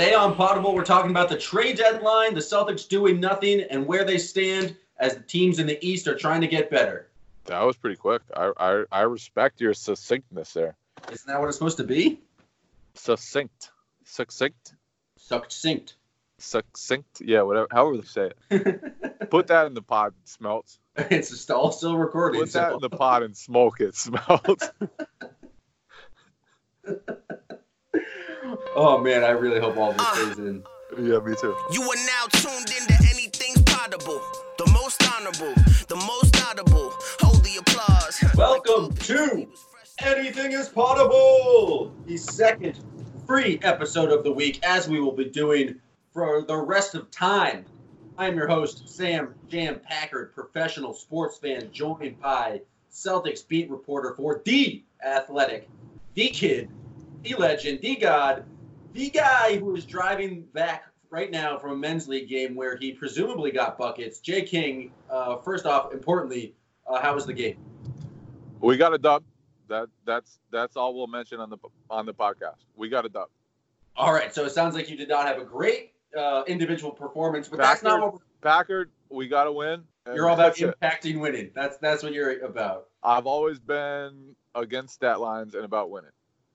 Today on Potable, we're talking about the trade deadline, the Celtics doing nothing, and where they stand as the teams in the East are trying to get better. That was pretty quick. I I, I respect your succinctness there. Isn't that what it's supposed to be? Succinct. Succinct. Succinct. Succinct. Yeah, whatever. However they say it. Put that in the pot, and smelts. it's just all still recording. Put that in the pot and smoke it, smelts. oh man, I really hope all this ah. stays in. yeah, me too. You are now tuned into anything's potable. The most honorable, the most audible. Hold the applause. Welcome to Anything is Potable, the second free episode of the week, as we will be doing for the rest of time. I'm your host, Sam Jam Packard, professional sports fan, joined by Celtics beat reporter for The Athletic, the kid, the legend, the god, the guy who is driving back right now from a men's league game where he presumably got buckets. Jay King, uh, first off, importantly, uh, how was the game? We got a dub. That that's that's all we'll mention on the on the podcast. We got a dub. All right, so it sounds like you did not have a great uh, individual performance, but that's not what Packard, we got to win. you're all about. that's it. Impacting winning. That's that's what you're about. I've always been against stat lines and about winning.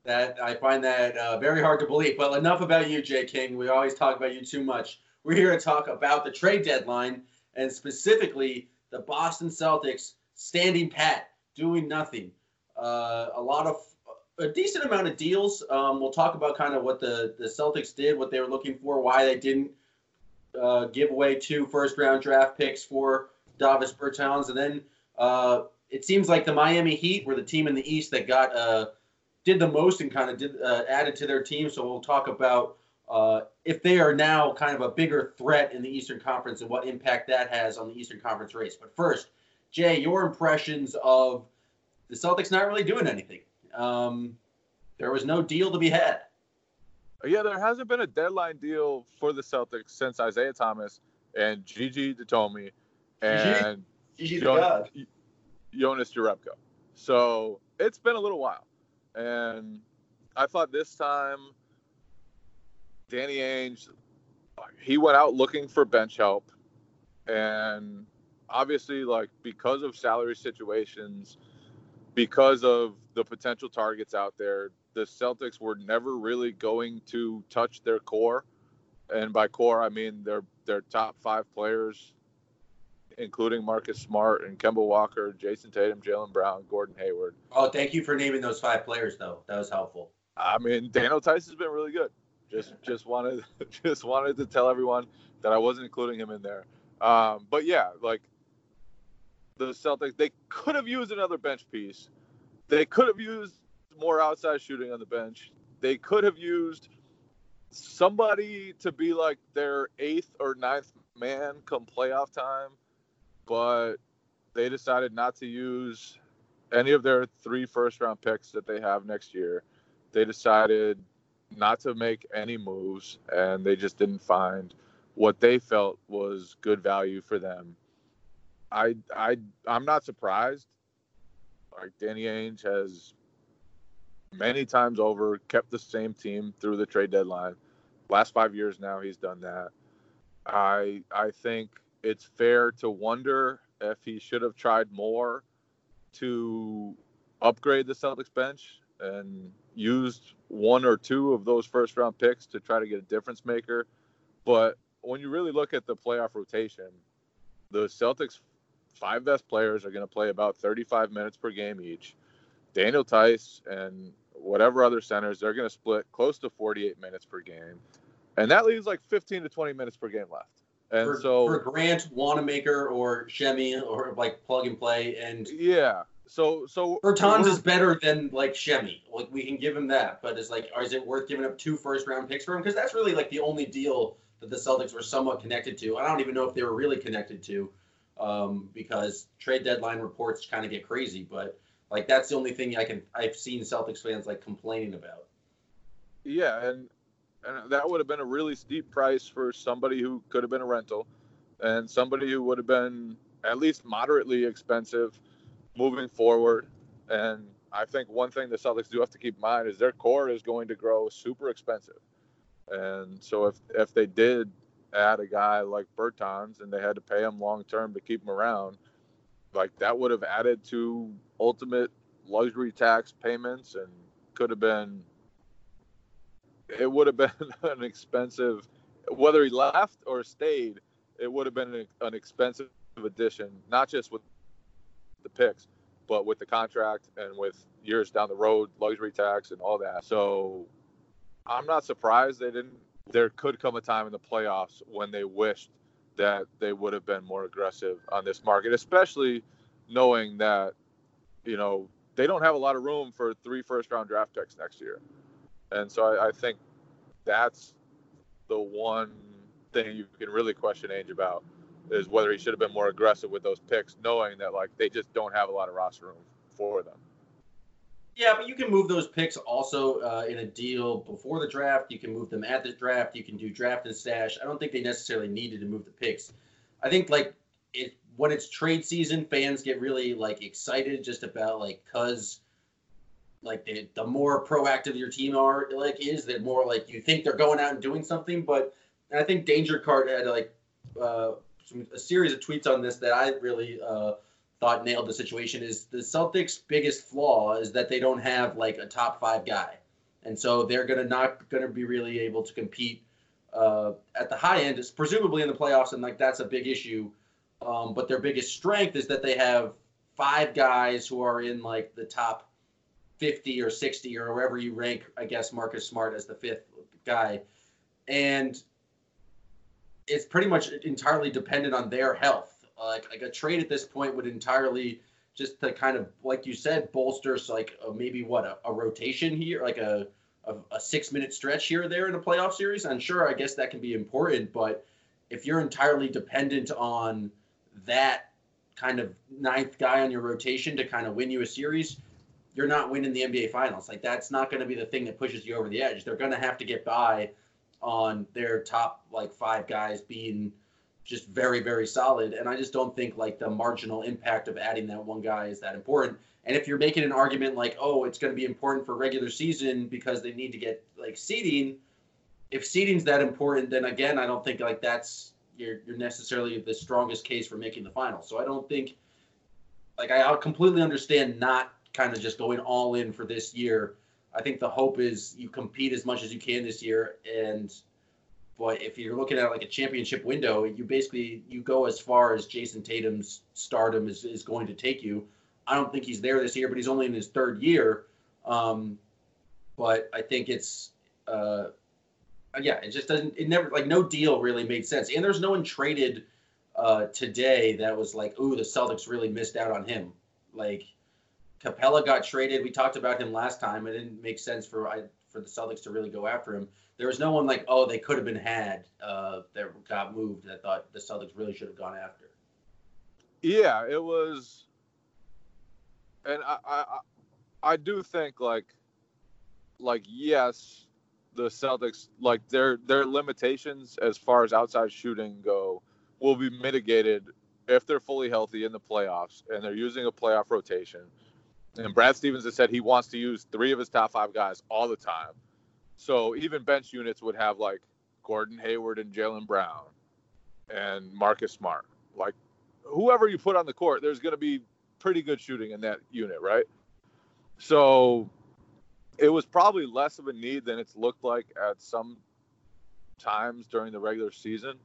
That I find that uh, very hard to believe. But enough about you, Jay King. We always talk about you too much. We're here to talk about the trade deadline and specifically the Boston Celtics standing pat, doing nothing. Uh, a lot of a decent amount of deals. Um, we'll talk about kind of what the the Celtics did, what they were looking for, why they didn't uh, give away two first round draft picks for Davis Bertans, and then uh, it seems like the Miami Heat were the team in the East that got uh, did the most and kind of did uh, added to their team. So we'll talk about uh, if they are now kind of a bigger threat in the Eastern Conference and what impact that has on the Eastern Conference race. But first, Jay, your impressions of the Celtics not really doing anything. Um, there was no deal to be had. Yeah, there hasn't been a deadline deal for the Celtics since Isaiah Thomas and Gigi Datome and Gigi God. Jonas Jerebko. So it's been a little while. And I thought this time Danny Ainge, he went out looking for bench help. And obviously, like, because of salary situations, because of the potential targets out there, the Celtics were never really going to touch their core. And by core, I mean their their top five players, including Marcus Smart and Kemba Walker, Jayson Tatum, Jaylen Brown, Gordon Hayward. Oh, thank you for naming those five players, though. That was helpful. I mean, Daniel Theis has been really good. Just just wanted just wanted to tell everyone that I wasn't including him in there. Um, but yeah, like the Celtics, they could have used another bench piece. They could have used more outside shooting on the bench. They could have used somebody to be like their eighth or ninth man come playoff time, but they decided not to use any of their three first round picks that they have next year. They decided not to make any moves and they just didn't find what they felt was good value for them. I I I'm not surprised. Like Danny Ainge has many times over kept the same team through the trade deadline. Last 5 years now he's done that. I I think it's fair to wonder if he should have tried more to upgrade the Celtics bench and used one or two of those first round picks to try to get a difference maker. But when you really look at the playoff rotation, the Celtics five best players are going to play about 35 minutes per game each. Daniel Theis and whatever other centers, they're going to split close to 48 minutes per game. And that leaves like 15 to 20 minutes per game left. And for, so for Grant, Wanamaker, or Semi, or like plug and play, and yeah. So so Bertans is better than like Semi. Like we can give him that, but it's like, is it worth giving up two first round picks for him? Because that's really like the only deal that the Celtics were somewhat connected to. I don't even know if they were really connected to, um, because trade deadline reports kind of get crazy. But like that's the only thing I can I've seen Celtics fans like complaining about. Yeah, and and that would have been a really steep price for somebody who could have been a rental, and somebody who would have been at least moderately expensive moving forward. And I think one thing the Celtics do have to keep in mind is their core is going to grow super expensive. And so if if they did add a guy like Bertans and they had to pay him long term to keep him around, like that would have added to ultimate luxury tax payments and could have been it would have been an expensive whether he left or stayed it would have been an, expensive addition not just with the picks but with the contract and with years down the road luxury tax and all that so i'm not surprised they didn't there could come a time in the playoffs when they wished that they would have been more aggressive on this market especially knowing that you know they don't have a lot of room for three first round draft picks next year. And so I, I think that's the one thing you can really question Ainge about is whether he should have been more aggressive with those picks, knowing that like they just don't have a lot of roster room for them. Yeah, but you can move those picks also uh, in a deal before the draft. You can move them at the draft. You can do draft and stash. I don't think they necessarily needed to move the picks. I think like it when it's trade season, fans get really like excited just about like cause like the, the more proactive your team are like is, the more like you think they're going out and doing something. But I think Danger Card had like uh, some, a series of tweets on this that I really uh, thought nailed the situation. Is the Celtics' biggest flaw is that they don't have like a top five guy, and so they're gonna not gonna be really able to compete uh, at the high end. Is presumably in the playoffs, and like that's a big issue um, but their biggest strength is that they have five guys who are in like the top 50 or 60 or wherever you rank, I guess, Marcus Smart as the fifth guy. And it's pretty much entirely dependent on their health. Like, like a trade at this point would entirely just to kind of, like you said, bolster so like maybe what a, a, rotation here, like a, a, a six minute stretch here or there in a playoff series. And sure, I guess that can be important, but if you're entirely dependent on that kind of ninth guy on your rotation to kind of win you a series, you're not winning the NBA Finals. Like that's not going to be the thing that pushes you over the edge. They're going to have to get by on their top like five guys being just very very solid and I just don't think like the marginal impact of adding that one guy is that important. And if you're making an argument like, "Oh, it's going to be important for regular season because they need to get like seeding," if seeding's that important, then again, I don't think like that's you're, you're necessarily the strongest case for making the final. So I don't think, like, I completely understand not kind of just going all in for this year. I think the hope is you compete as much as you can this year, and but if you're looking at like a championship window, you basically you go as far as Jayson Tatum's stardom is, is going to take you. I don't think he's there this year, but he's only in his third year. Um, but I think it's uh, yeah, it just doesn't. It never like no deal really made sense, and there's no one traded uh, today that was like, ooh, the Celtics really missed out on him. Like Capela got traded. We talked about him last time. It didn't make sense for I, for the Celtics to really go after him. There was no one like, oh, they could have been had uh, that got moved. That thought the Celtics really should have gone after. Yeah, it was, and I, I, I do think like, like yes, the Celtics like their their limitations as far as outside shooting go will be mitigated if they're fully healthy in the playoffs and they're using a playoff rotation. And Brad Stevens has said he wants to use three of his top five guys all the time. So even bench units would have like Gordon Hayward and Jaylen Brown and Marcus Smart. Like whoever you put on the court, there's going to be pretty good shooting in that unit, right? So it was probably less of a need than it's looked like at some times during the regular season.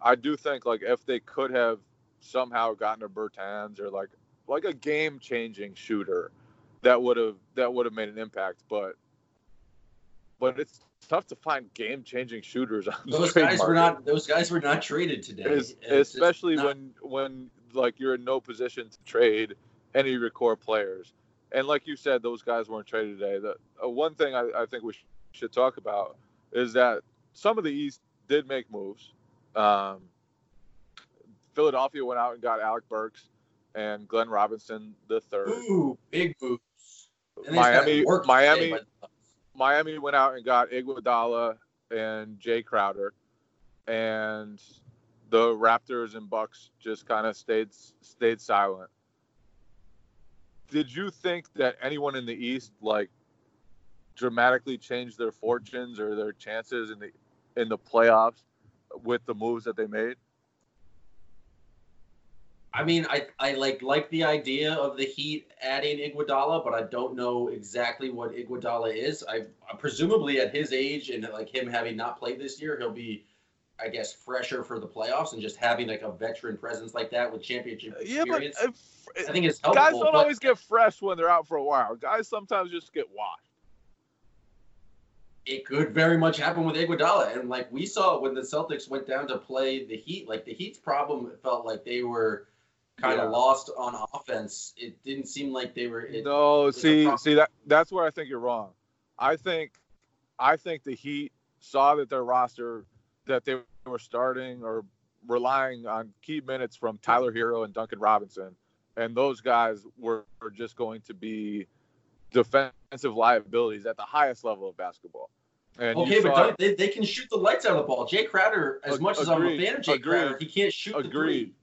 I do think like if they could have somehow gotten a Bertans or like like a game changing shooter, that would have that would have made an impact. But but it's tough to find game changing shooters on those guys market. were not those guys were not traded today. It's, especially not... when when like you're in no position to trade any of your core players and like you said, those guys weren't traded today. The uh, one thing I, I think we sh- should talk about is that some of the East did make moves. Um, Philadelphia went out and got Alec Burks and Glenn Robinson the third. Ooh, big moves. Miami, Miami, today, but... Miami went out and got Iguodala and Jae Crowder, and the Raptors and Bucks just kind of stayed stayed silent did you think that anyone in the East like dramatically changed their fortunes or their chances in the in the playoffs with the moves that they made? I mean, I, I like like the idea of the Heat adding Iguodala, but I don't know exactly what Iguodala is. I presumably at his age and like him having not played this year, he'll be, I guess, fresher for the playoffs and just having like a veteran presence like that with championship experience. Yeah, but I think it's helpful. Guys don't but, always get fresh when they're out for a while. Guys sometimes just get washed. It could very much happen with Iguodala, and like we saw when the Celtics went down to play the Heat, like the Heat's problem felt like they were kind of Yeah. lost on offense. It didn't seem like they were. It, no, see, see that that's where I think you're wrong. I think, I think the Heat saw that their roster that they were starting or relying on key minutes from Tyler Herro and Duncan Robinson, and those guys were, were just going to be defensive liabilities at the highest level of basketball. And Okay, but saw- they, they can shoot the lights out of the ball. Jae Crowder, as Ag- much as agreed, I'm a fan of Jae agreed, Crowder, he can't shoot the agreed. three.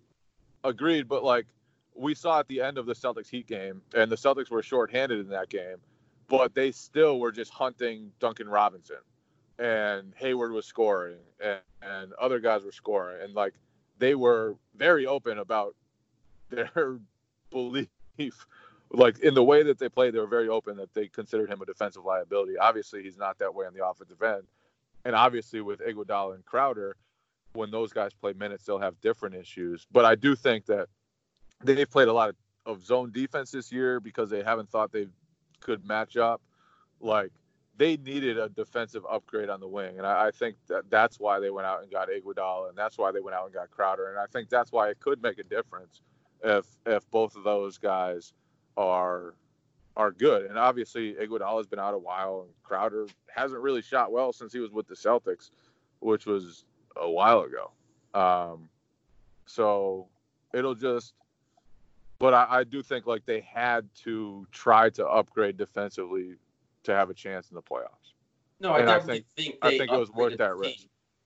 Agreed, but like we saw at the end of the Celtics Heat game, and the Celtics were shorthanded in that game, but they still were just hunting Duncan Robinson, and Hayward was scoring, and, and other guys were scoring, and like they were very open about their belief, like in the way that they played, they were very open that they considered him a defensive liability. Obviously, he's not that way on the offensive end, and obviously with Iguodala and Crowder when those guys play minutes, they'll have different issues. But I do think that they've played a lot of, of zone defense this year because they haven't thought they could match up. Like they needed a defensive upgrade on the wing, and I, I think that that's why they went out and got Iguodala, and that's why they went out and got Crowder, and I think that's why it could make a difference if if both of those guys are are good. And obviously Iguodala's been out a while, and Crowder hasn't really shot well since he was with the Celtics, which was a while ago. Um, so it'll just, but I, I do think like they had to try to upgrade defensively to have a chance in the playoffs. No, I And I definitely think, I think it was worth that risk.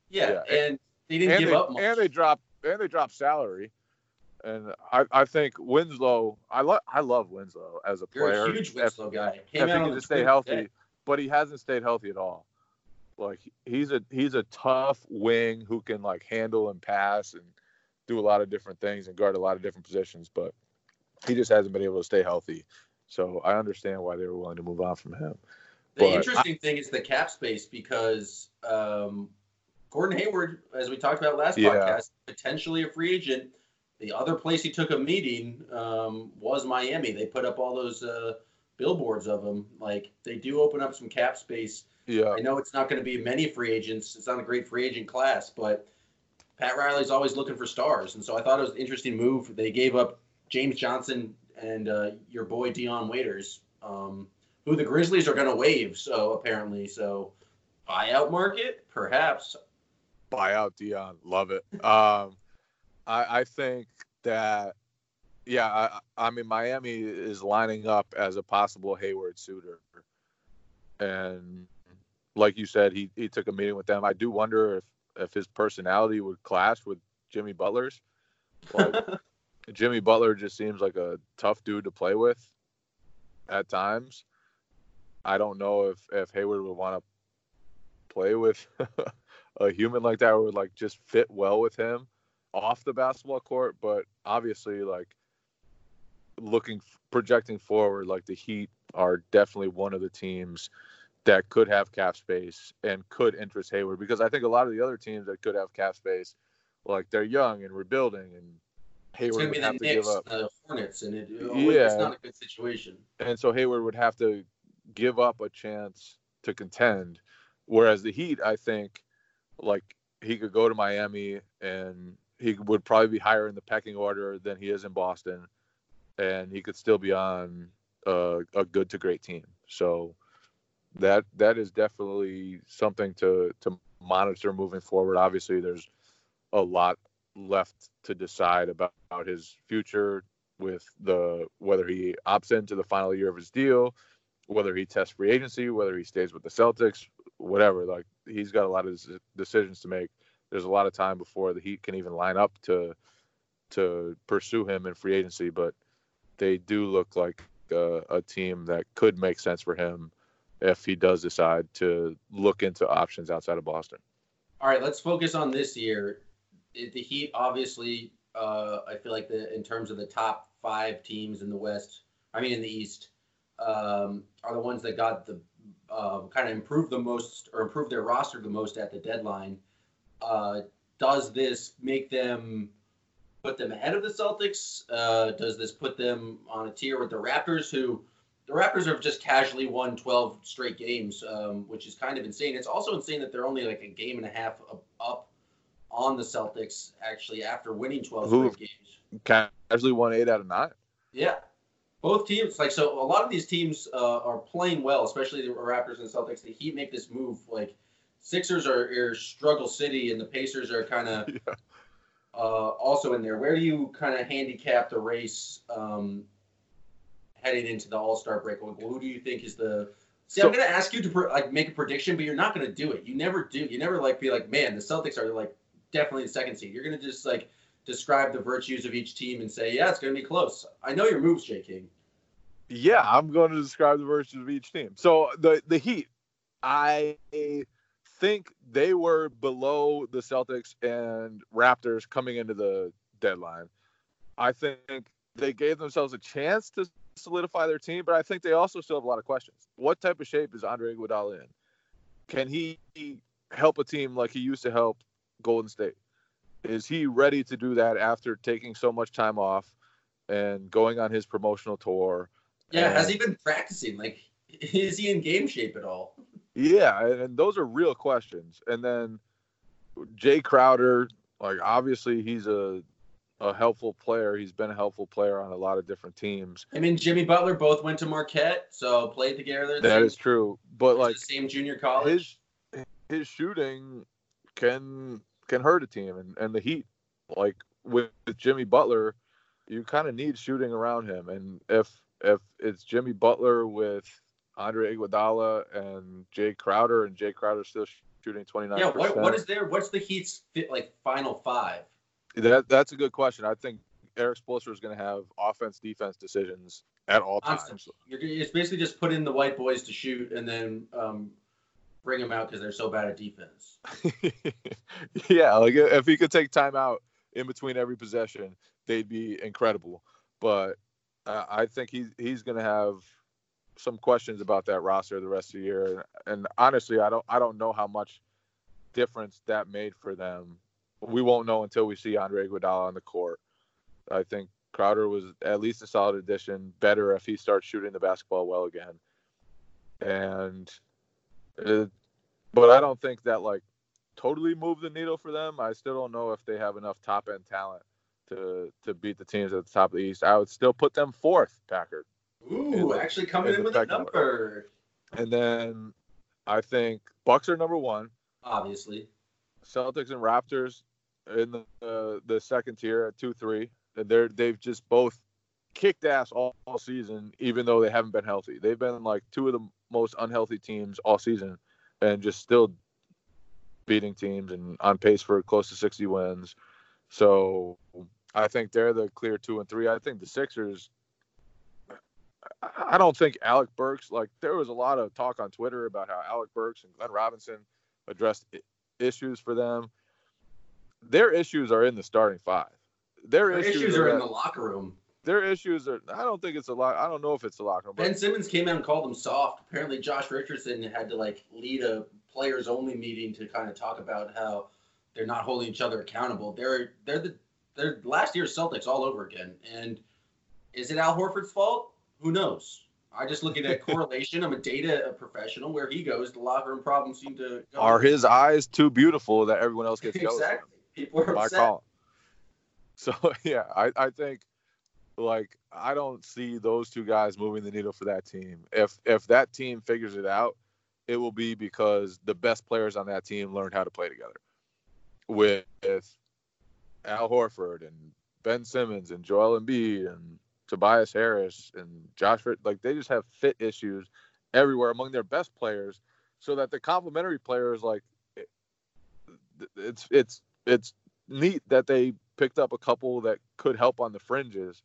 Yeah, Yeah, and they didn't and give they, up much. and they dropped and they dropped salary. And I, I think Winslow, I love I love Winslow as a You're player. a huge If- Winslow guy. Came if he can just stay healthy, today. but he hasn't stayed healthy at all. Like he's a he's a tough wing who can like handle and pass and do a lot of different things and guard a lot of different positions, but he just hasn't been able to stay healthy. So I understand why they were willing to move on from him. The But interesting thing is the cap space because um, Gordon Hayward, as we talked about last Yeah. podcast, potentially a free agent. The other place he took a meeting um, was Miami. They put up all those uh, billboards of him. Like they do open up some cap space. Yeah, I know it's not going to be many free agents. It's not a great free agent class, but Pat Riley's always looking for stars, and so I thought it was an interesting move. They gave up James Johnson and uh, your boy Dion Waiters, um, who the Grizzlies are going to waive. So apparently, so buyout market, perhaps. buyout Dion, love it. Um, I I think that yeah, I, I mean Miami is lining up as a possible Hayward suitor, and like you said, he he took a meeting with them. I do wonder if if his personality would clash with Jimmy Butler's. Like, Jimmy Butler just seems like a tough dude to play with at times. I don't know if if Hayward would want to play with a human like that would like just fit well with him off the basketball court, but obviously like looking projecting forward like the Heat are definitely one of the teams that could have cap space and could interest Hayward because I think a lot of the other teams that could have cap space like they're young and rebuilding and Hayward would be the have to give up. the Hornets, and it, oh, Yeah. it's not a good situation. and so Hayward would have to give up a chance to contend. Whereas the Heat, I think, like he could go to Miami and he would probably be higher in the pecking order than he is in Boston, and he could still be on a, a good to great team. So that that is definitely something to to monitor moving forward. Obviously, there's a lot left to decide about, about his future with the whether he opts into the final year of his deal, whether he tests free agency, whether he stays with the Celtics, whatever. Like he's got a lot of decisions to make. There's a lot of time before the Heat can even line up to to pursue him in free agency, but they do look like a, a team that could make sense for him if he does decide to look into options outside of Boston. All right, let's focus on this year. The Heat, obviously, uh, I feel like the in terms of the top five teams in the West, I mean in the East, um, are the ones that got the uh, kind of improved the most or improved their roster the most at the deadline. Uh, does this make them put them ahead of the Celtics? Uh, does this put them on a tier with the Raptors, who the Raptors have just casually won 12 straight games, um, which is kind of insane. It's also insane that they're only like a game and a half up on the Celtics actually after winning 12 Who straight games. Casually won eight out of nine. Yeah, both teams like so. A lot of these teams uh, are playing well, especially the Raptors and Celtics. The Heat make this move like Sixers are, are struggle city, and the Pacers are kind of yeah. uh, also in there. Where do you kind of handicap the race um, heading into the All Star break? Who do you think is the See, so, I'm going to ask you to like make a prediction, but you're not going to do it. You never do. You never like be like, man, the Celtics are like definitely the second seed. You're going to just like describe the virtues of each team and say, yeah, it's going to be close. I know your moves, Jay King. Yeah, I'm going to describe the virtues of each team. So the the Heat, I think they were below the Celtics and Raptors coming into the deadline. I think they gave themselves a chance to solidify their team, but I think they also still have a lot of questions. What type of shape is Andre Iguodala in? Can he help a team like he used to help Golden State? Is he ready to do that after taking so much time off and going on his promotional tour? Yeah, and, has he been practicing? Like, is he in game shape at all? Yeah, and those are real questions. And then Jae Crowder, like obviously he's a a helpful player. He's been a helpful player on a lot of different teams. I mean, Jimmy Butler both went to Marquette, so played together. That is true, but like same junior college, his his shooting can can hurt a team, and and the Heat, like with, with Jimmy Butler, you kind of need shooting around him, and if if it's Jimmy Butler with Andre Iguodala and Jae Crowder, and Jae Crowder still shooting twenty nine. Yeah, what what is there? What's the Heat's like final five? That that's a good question. I think Erik Spoelstra is going to have offense defense decisions at all times. You're, it's basically just put in the white boys to shoot and then um, bring them out because they're so bad at defense. yeah, like if he could take time out in between every possession, they'd be incredible. But uh, I think he's he's going to have some questions about that roster the rest of the year. And honestly, I don't I don't know how much difference that made for them we won't know until we see Andre Iguodala on the court. I think Crowder was at least a solid addition. Better if he starts shooting the basketball well again. And, it, but I don't think that like totally moved the needle for them. I still don't know if they have enough top end talent to to beat the teams at the top of the East. I would still put them fourth, Packard. Ooh, the, actually coming in, in with a number. number. And then I think Bucks are number one. Obviously. Celtics and Raptors in the uh, the second tier at two three. They're they've just both kicked ass all, all, season, even though they haven't been healthy. They've been like two of the most unhealthy teams all season, and just still beating teams and on pace for close to 60 wins. So I think they're the clear two and three. I think the Sixers. I don't think Alec Burks like there was a lot of talk on Twitter about how Alec Burks and Glenn Robinson addressed issues for them their issues are in the starting five. Their, their issues, issues, are, in the locker room. Their issues are. I don't think it's a lot. I don't know if it's a locker room. Ben Simmons came out and called them soft. Apparently, Josh Richardson had to like lead a players only meeting to kind of talk about how they're not holding each other accountable. They're they're the they're last year's Celtics all over again. And is it Al Horford's fault? Who knows? I just look at that correlation. I'm a data professional. Where he goes, the locker room problems seem to. Go Are his eyes too beautiful that everyone else gets jealous? exactly. People are upset. Call. So yeah, I, I think like I don't see those two guys moving the needle for that team. If if that team figures it out, it will be because the best players on that team learned how to play together. With Al Horford and Ben Simmons and Joel Embiid and Tobias Harris and Josh, like they just have fit issues everywhere among their best players, so that the complementary players like eh, it's it's it's neat that they picked up a couple that could help on the fringes,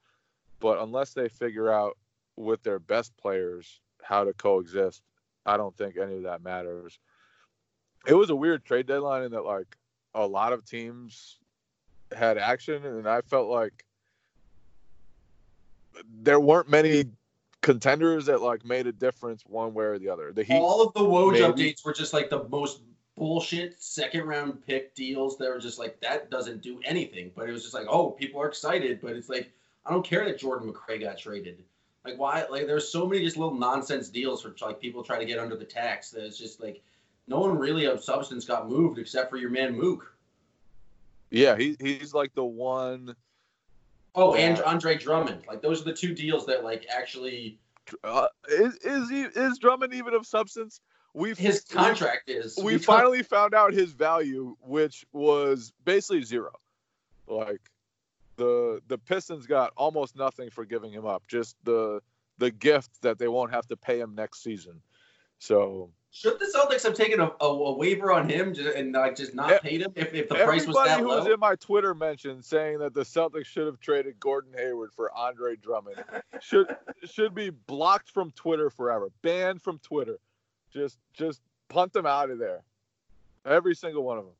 but unless they figure out with their best players how to coexist, I don't think any of that matters. It was a weird trade deadline in that like a lot of teams had action, and I felt like there weren't many contenders that like made a difference one way or the other. The Heat, All of the Woj maybe- updates were just like the most bullshit second round pick deals that were just like that doesn't do anything. But it was just like, oh, people are excited, but it's like I don't care that Jordan McRae got traded. Like why? Like there's so many just little nonsense deals for like people try to get under the tax. That it's just like no one really of substance got moved except for your man Mook. yeah, he he's like the one. Oh, and Andre Drummond. Like those are the two deals that like actually Uh, is is he is Drummond even of substance? We've his contract is. we because- finally found out his value, which was basically zero. Like the the Pistons got almost nothing for giving him up, just the the gift that they won't have to pay him next season. So Should the Celtics have taken a, a, a waiver on him and like just not E- paid him if, if the price was everybody that who was low? in my Twitter mention saying that the Celtics should have traded Gordon Hayward for Andre Drummond should should be blocked from Twitter forever, banned from Twitter. Just just punt them out of there. Every single one of them.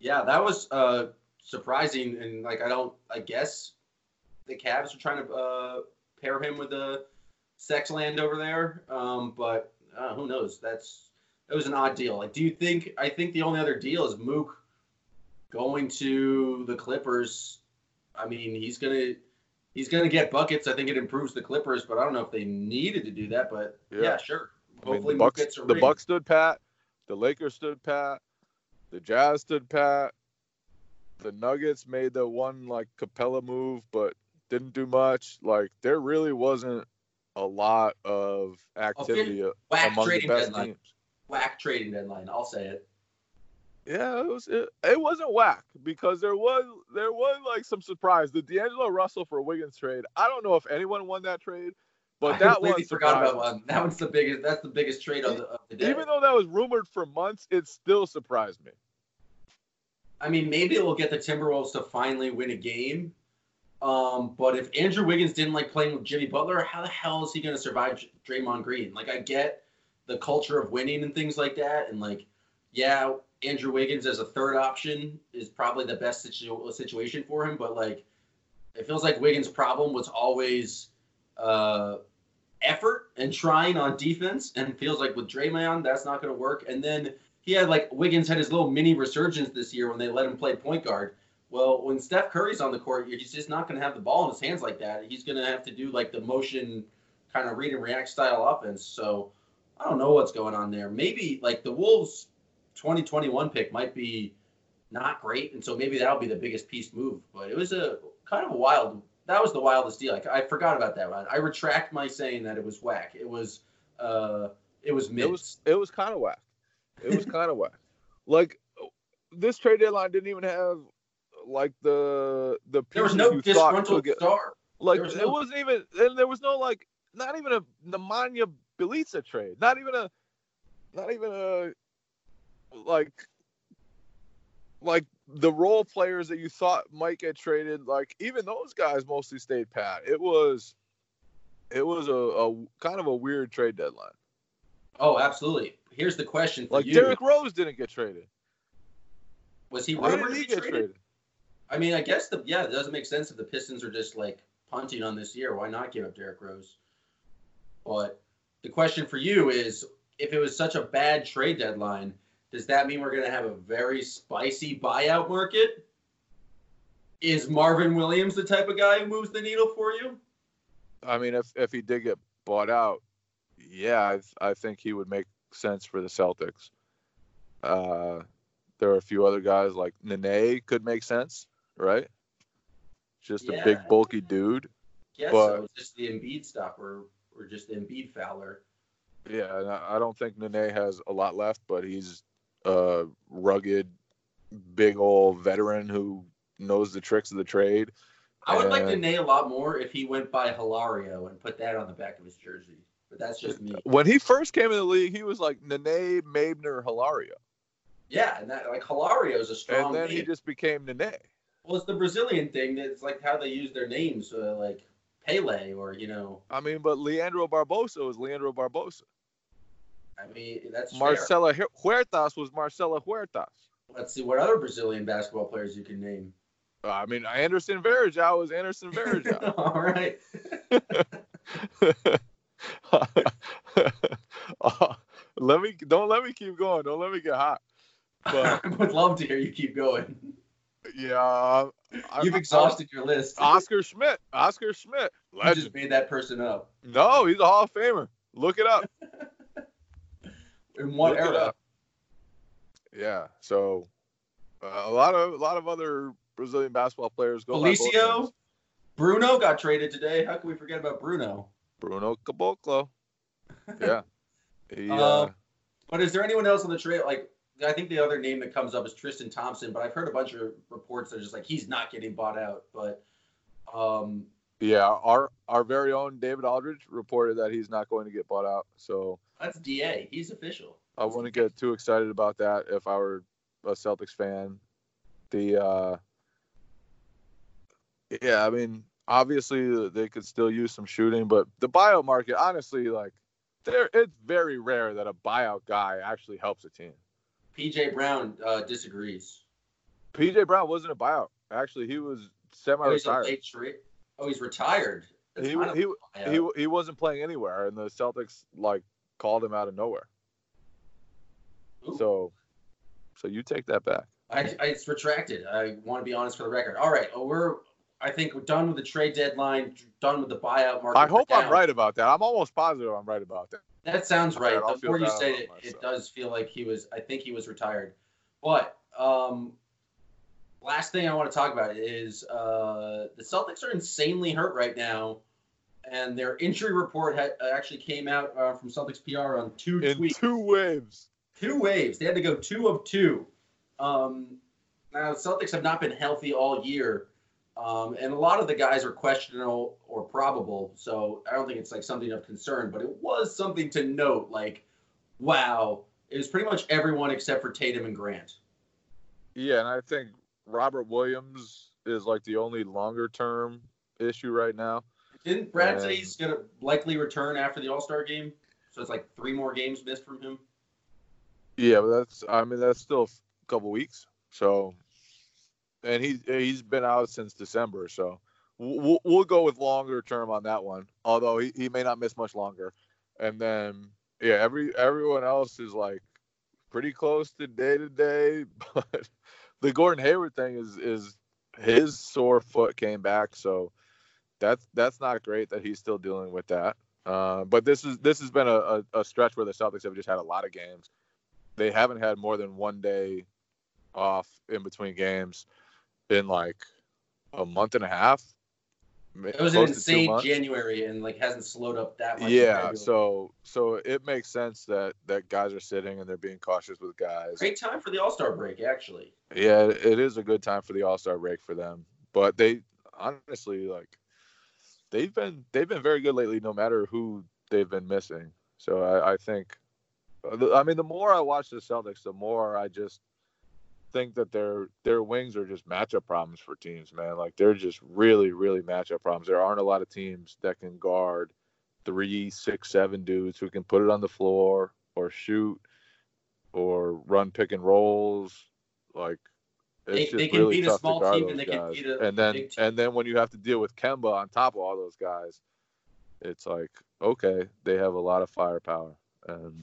Yeah, that was uh, surprising, and like I don't, I guess the Cavs are trying to uh, pair him with the sex land over there, um, but uh, who knows? That's it was an odd deal. Like, do you think? I think the only other deal is Mook going to the Clippers. I mean, he's gonna he's gonna get buckets. I think it improves the Clippers, but I don't know if they needed to do that. But yeah, Yeah. sure. I mean, Hopefully, the Bucks, gets a the ring. Bucks stood pat. The Lakers stood pat. The Jazz stood pat. The Nuggets made the one like Capela move, but didn't do much. Like there really wasn't a lot of oh, activity a- Whack among the trading best deadline. teams. Whack trading deadline. I'll say it. Yeah, it was. It, it wasn't whack because there was there was like some surprise. The D'Angelo Russell for Wiggins trade. I don't know if anyone won that trade, but I that one forgot about one. That one's the biggest. That's the biggest trade of the, of the day. Even though that was rumored for months, it still surprised me. I mean, maybe it will get the Timberwolves to finally win a game. Um, but if Andrew Wiggins didn't like playing with Jimmy Butler, how the hell is he going to survive Draymond Green? Like, I get the culture of winning and things like that, and like, yeah, Andrew Wiggins as a third option is probably the best situ- situation for him. But like, it feels like Wiggins' problem was always uh, effort and trying on defense, and feels like with Draymond, that's not going to work. And then he had like Wiggins had his little mini resurgence this year when they let him play point guard. Well, when Steph Curry's on the court, he's just not going to have the ball in his hands like that. He's going to have to do like the motion kind of read and react style offense. So I don't know what's going on there. Maybe like the Wolves 2021 pick might be not great, and so maybe that'll be the biggest piece move. But it was a kind of a wild. That was the wildest deal. Like I forgot about that one. I retract my saying that it was whack. It was uh, it was mid. It was it was kind of whack. It was kind of whack. Like this trade deadline didn't even have like the the there was no you thought disgruntled could get star. like there was it no- wasn't even and there was no like not even a Nemanja Bjelica trade. Not even a not even a like like the role players that you thought might get traded. Like even those guys mostly stayed pat. It was it was a, a kind of a weird trade deadline. Oh, absolutely. Here's the question for Like you: Derrick Rose didn't get traded. Was he rumored did to he be get traded? traded? I mean, I guess the yeah, it doesn't make sense if the Pistons are just like punting on this year. Why not give up Derrick Rose? But the question for you is, if it was such a bad trade deadline, does that mean we're going to have a very spicy buyout market? Is Marvin Williams the type of guy who moves the needle for you? I mean, if if he did get bought out, yeah, I, I think he would make sense for the Celtics. Uh, there are a few other guys like Nene could make sense, right? Just a big bulky dude. Yes, But- so just the Embiid stopper or just the Embiid fouler. Yeah, and I I don't think Nene has a lot left, but he's a rugged, big old veteran who knows the tricks of the trade. I would like Uh, Nene a lot more if he went by Hilario and put that on the back of his jersey. But that's just me. When he first came in the league, he was like Nene, Maybyner, Hilario, Yeah, and that like Hilario is a strong and then name. he just became Nene. Well, it's the Brazilian thing. That's like how they use their names, uh, like Pele or you know. I mean, but Leandro Barbosa was Leandro Barbosa. I mean, that's. Marcelo Hu- Huertas was Marcelo Huertas. Let's see what other Brazilian basketball players you can name. Uh, I mean, Anderson Varejao was Anderson Varejao. All right. Uh, let me don't let me keep going. Don't let me get hot. But I would love to hear you keep going. Yeah, I- You've I- exhausted your list. Oscar Schmidt. Oscar Schmidt. You just made that person up. No, he's a Hall of Famer. Look it up. In what Look era? Yeah. So uh, a lot of a lot of other Brazilian basketball players go. Felicio? Bruno got traded today. How can we forget about Bruno? Bruno Caboclo. Yeah. He, uh, Um, But is there anyone else on the trade? Like, I think the other name that comes up is Tristan Thompson, but I've heard a bunch of reports that are just like he's not getting bought out. But um, yeah, our our very own David Aldridge reported that he's not going to get bought out. So that's Da. He's official. I wouldn't get too excited about that if I were a Celtics fan. The uh yeah, I mean, obviously they could still use some shooting, but the buyout market, honestly, like there it's very rare that a buyout guy actually helps a team. PJ Brown uh, disagrees. PJ Brown wasn't a buyout. Actually, he was Oh, he's semi-retired. late trade. Oh, he's retired. That's He he he he wasn't playing anywhere, and the Celtics like called him out of nowhere. Ooh. So, so you take that back. I, I it's retracted. I want to be honest for the record. All right, we're I think we're done with the trade deadline. Done with the buyout market. I hope I'm right about that. I'm almost positive I'm right about that. That sounds right. Alright, I'll The more you say it, myself. it does feel like he was. I think he was retired. But um, last thing I want to talk about is uh, the Celtics are insanely hurt right now, and their injury report had, actually came out uh, from Celtics PR on two In tweets. two waves. two waves. They had to go two of two. Um, now Celtics have not been healthy all year, um, and a lot of the guys are questionable or probable. So I don't think it's like something of concern, but it was something to note. Like, wow, it was pretty much everyone except for Tatum and Grant. Yeah, and I think Robert Williams is like the only longer term issue right now. Didn't Brad say Um, he's gonna likely return after the All Star game? So it's like three more games missed from him. Yeah, but that's I mean that's still a couple weeks. So, and he he's been out since December. So we'll we'll go with longer term on that one. Although he, he may not miss much longer. And then yeah, every everyone else is like pretty close to day to day. But the Gordon Hayward thing is is his sore foot came back. So that's that's not great that he's still dealing with that. Uh, but this is this has been a, a, a stretch where the Celtics have just had a lot of games they haven't had more than one day off in between games in like a month and a half. It was an close to two insane. January and like hasn't slowed up that much. Yeah, so so it makes sense that that guys are sitting and they're being cautious with guys. great time for the All Star break, actually. Yeah, it it is a good time for the All Star break for them. But they honestly like they've been they've been very good lately, no matter who they've been missing. So I, I think, uh, I mean, the more I watch the Celtics, the more I just think that their their wings are just matchup problems for teams, man. Like they're just really, really matchup problems. There aren't a lot of teams that can guard three, six, seven dudes who can put it on the floor or shoot or run pick and rolls. Like it's They- just they can really beat a small team and they can beat a and then and then when you have to deal with Kemba on top of all those guys, it's like okay, they have a lot of firepower, and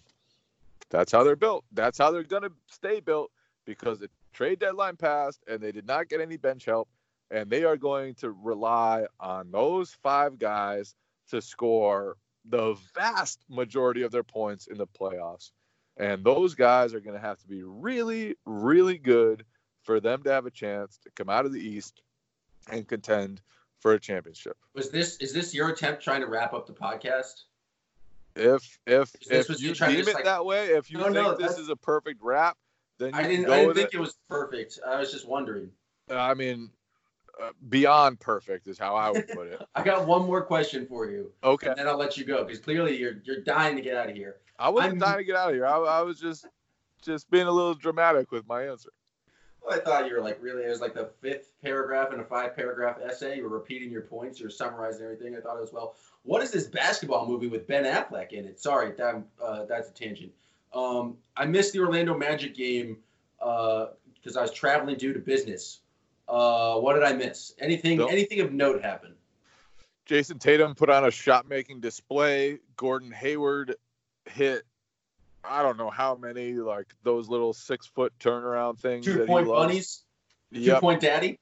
that's how they're built. That's how they're gonna stay built because the trade deadline passed and they did not get any bench help, and they are going to rely on those five guys to score the vast majority of their points in the playoffs. And those guys are going to have to be really, really good for them to have a chance to come out of the East and contend for a championship. Was this is this your attempt trying to wrap up the podcast? If if if you deem it like- that way, if you No, think no, this is a perfect wrap, then I didn't I didn't think it. it. was perfect. I was just wondering. I mean, uh, beyond perfect is how I would put it. I got one more question for you, Okay, and then I'll let you go because clearly you're you're dying to get out of here. I wasn't I'm- dying to get out of here. I, I was just just being a little dramatic with my answer. Well, I thought you were like really. It was like the fifth paragraph in a five paragraph essay. You were repeating your points. You're summarizing everything. I thought it was well. What is this basketball movie with Ben Affleck in it? Sorry, that, uh, that's a tangent. Um, I missed the Orlando Magic game because uh, I was traveling due to business. Uh, what did I miss? Anything? Nope. Anything of note happened? Jayson Tatum put on a shot making display. Gordon Hayward hit I don't know how many like those little six foot turnaround things. Two point bunnies. Yep. Two point daddy.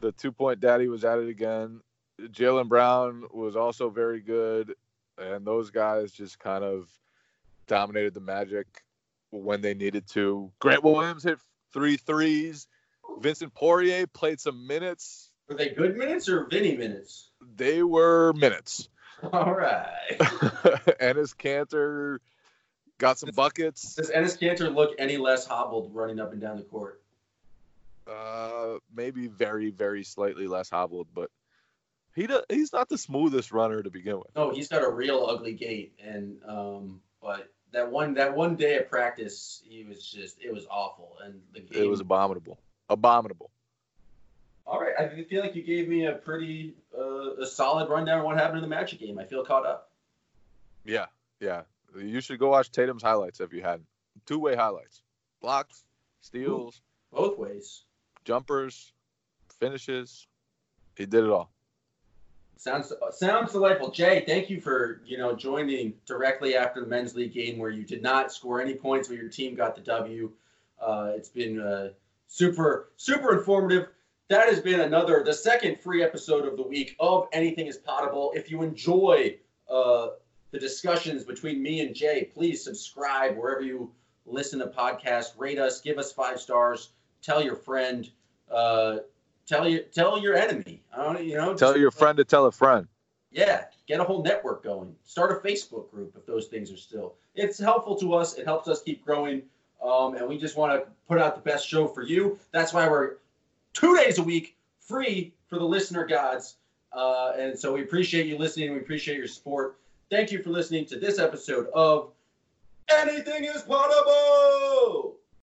The two point daddy was at it again. Jaylen Brown was also very good, and those guys just kind of dominated the Magic when they needed to. Grant Williams hit three threes. Vincent Poirier played some minutes. Were they good minutes or Vinny minutes? They were minutes. All right. Enes Kanter got some buckets. Does Enes Kanter look any less hobbled running up and down the court? Uh, maybe very, very slightly less hobbled, but he do, he's not the smoothest runner to begin with. No, he's got a real ugly gait, and um, but that one that one day of practice, he was just it was awful, and the game it was abominable, abominable. All right, I feel like you gave me a pretty uh, a solid rundown of what happened in the Magic game. I feel caught up. Yeah, yeah. You should go watch Tatum's highlights if you hadn't. Two way highlights, blocks, steals, Ooh, both ways, jumpers, finishes. He did it all. Sounds sounds delightful, Jay. Thank you for you know joining directly after the men's league game where you did not score any points, but your team got the W. Uh, it's been uh, super super informative. That has been another the second free episode of the week of Anything Is Potable. If you enjoy uh, the discussions between me and Jay, please subscribe wherever you listen to podcasts. Rate us, give us five stars, tell your friend. Tell your tell your enemy. I don't you know. Tell your friend to tell a friend. Yeah, get a whole network going. Start a Facebook group if those things are still. It's helpful to us. It helps us keep growing. Um, and we just want to put out the best show for you. That's why we're two days a week free for the listener gods. Uh, and so we appreciate you listening. We appreciate your support. Thank you for listening to this episode of Anything is Potable.